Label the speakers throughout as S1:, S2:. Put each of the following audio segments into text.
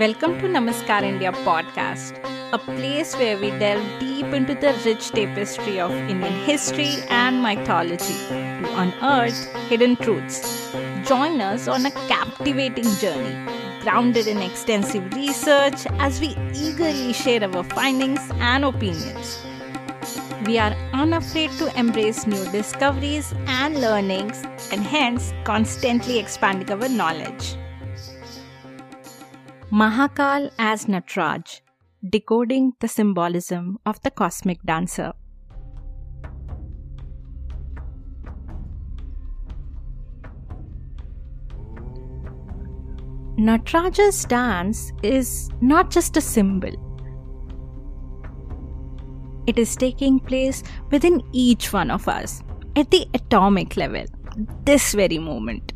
S1: Welcome to Namaskar India podcast, a place where we delve deep into the rich tapestry of Indian history and mythology to unearth hidden truths. Join us on a captivating journey, grounded in extensive research, as we eagerly share our findings and opinions. We are unafraid to embrace new discoveries and learnings, and hence constantly expanding our knowledge. Mahakal as Natraj, decoding the symbolism of the cosmic dancer. Natraja's dance is not just a symbol. It is taking place within each one of us at the atomic level, this very moment.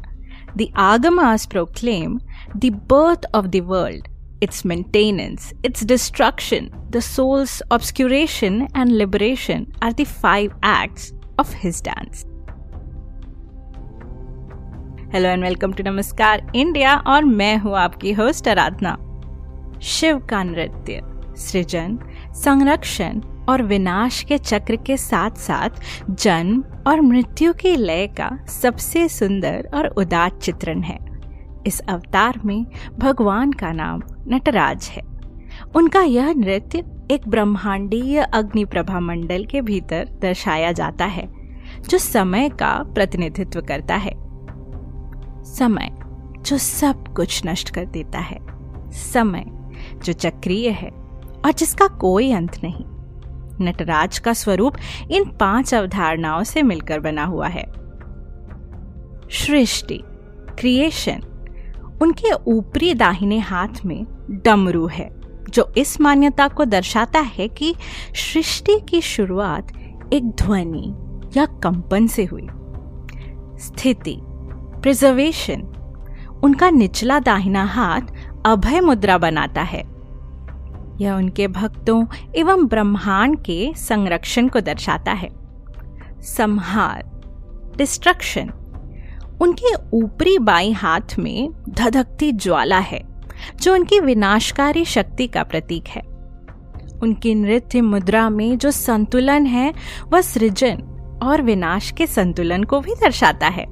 S1: The Agamas proclaim the birth of the world, its maintenance, its destruction, the soul's obscuration and liberation are the five acts of his dance. Hello and welcome to Namaskar India और मैं हूँ आपकी host आराधना शिव का नृत्य सृजन संरक्षण और विनाश के चक्र के साथ साथ जन्म और मृत्यु की लय का सबसे सुंदर और उदात चित्रण है इस अवतार में भगवान का नाम नटराज है। उनका यह नृत्य एक ब्रह्मांडीय अग्नि प्रभा मंडल के भीतर दर्शाया जाता है, जो समय का प्रतिनिधित्व करता है। समय जो सब कुछ नष्ट कर देता है। समय जो चक्रीय है और जिसका कोई अंत नहीं। नटराज का स्वरूप इन पाँच अवधारणाओं से मिलकर बना हुआ है। सृष्टि क्रिएशन उनके ऊपरी दाहिने हाथ में डमरू है, जो इस मान्यता को दर्शाता है कि सृष्टि की शुरुआत एक ध्वनि या कंपन से हुई। स्थिति प्रिजर्वेशन उनका निचला दाहिना हाथ अभय मुद्रा बनाता है। यह उनके भक्तों एवं ब्रह्मांड के संरक्षण को दर्शाता है। संहार डिस्ट्रक्शन उनके ऊपरी बाई हाथ में धधकती ज्वाला है, जो उनकी विनाशकारी शक्ति का प्रतीक है। उनकी नृत्य मुद्रा में जो संतुलन है, वह सृजन और विनाश के संतुलन को भी दर्शाता है।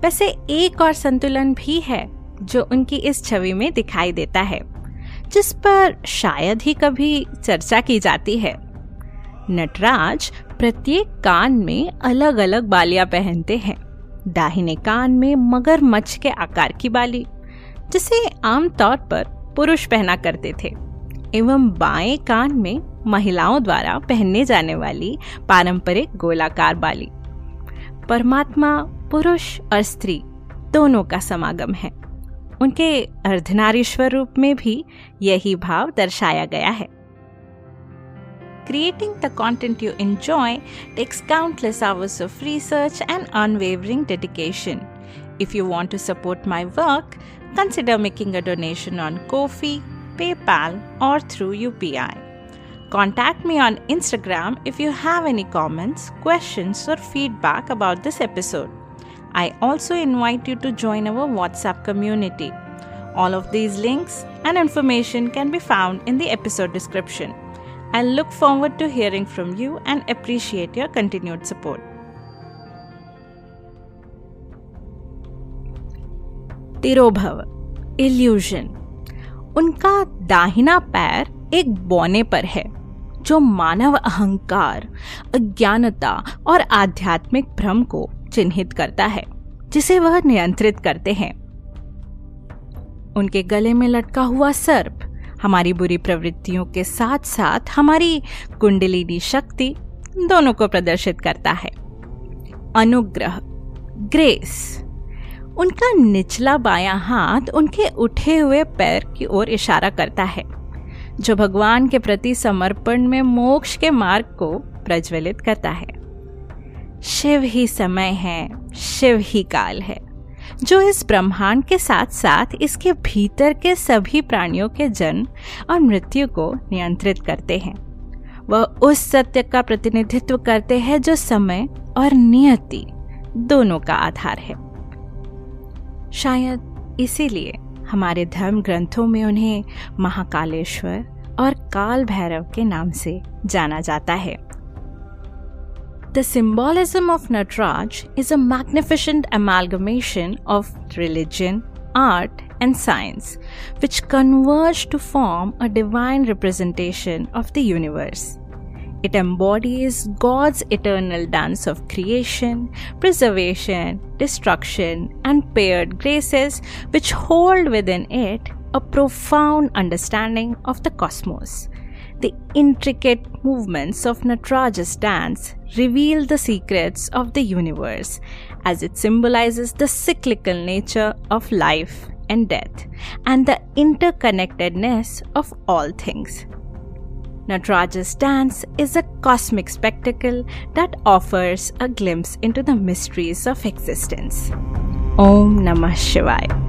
S1: वैसे एक और संतुलन भी है, जो उनकी इस छवि में दिखाई देता है, जिस पर शायद ही कभी चर्चा की जाती है। नटराज प्रत्येक कान में अलग अलग बालियाँ पहनते हैं। दाहिने कान में मगरमच्छ के आकार की बाली, जिसे आमतौर पर पुरुष पहना करते थे, एवं बाएँ कान में महिलाओं द्वारा पहनने जाने वाली पारंपरिक गोलाकार बाली। परमात्मा, पुरुष और स्त्री दोनों का समागम है। उनके अर्धनारीश्वर रूप में भी यही भाव दर्शाया गया है। Creating the content you enjoy takes countless hours of research and unwavering dedication. If you want to support my work, consider making a donation on Ko-fi, PayPal, or through UPI. Contact me on Instagram if you have any comments, questions, or feedback about this episode. I also invite you to join our WhatsApp community. All of these links and information can be found in the episode description. I look forward to hearing from you and appreciate your continued support. तिरोभव illusion उनका दाहिना पैर एक बौने पर है, जो मानव अहंकार, अज्ञानता और आध्यात्मिक भ्रम को चिन्हित करता है, जिसे वह नियंत्रित करते हैं उनके गले में लटका हुआ सर्प हमारी बुरी प्रवृत्तियों के साथ साथ हमारी कुंडलिनी शक्ति दोनों को प्रदर्शित करता है। अनुग्रह, ग्रेस। उनका निचला बायां हाथ उनके उठे हुए पैर की ओर इशारा करता है, जो भगवान के प्रति समर्पण में मोक्ष के मार्ग को प्रज्वलित करता है। शिव ही समय है, शिव ही काल है। जो इस ब्रह्मांड के साथ साथ इसके भीतर के सभी प्राणियों के जन्म और मृत्यु को नियंत्रित करते हैं। वह उस सत्य का प्रतिनिधित्व करते हैं जो समय और नियति दोनों का आधार है। शायद इसीलिए हमारे धर्म ग्रंथों में उन्हें महाकालेश्वर और काल भैरव के नाम से जाना जाता है। The symbolism of Natraj is a magnificent amalgamation of religion, art, and science, which converge to form a divine representation of the universe. It embodies God's eternal dance of creation, preservation, destruction, and paired graces, which hold within it a profound understanding of the cosmos. The intricate movements of Natraja's dance reveal the secrets of the universe as it symbolizes the cyclical nature of life and death and the interconnectedness of all things. Natraja's dance is a cosmic spectacle that offers a glimpse into the mysteries of existence. Om Namah Shivaya.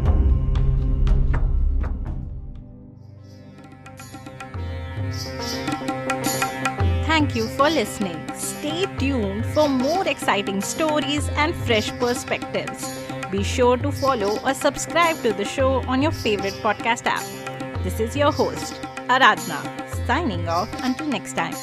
S1: Thank you for listening. Stay tuned for more exciting stories and fresh perspectives. Be sure to follow or subscribe to the show on your favorite podcast app. This is your host, Aradhna, signing off until next time.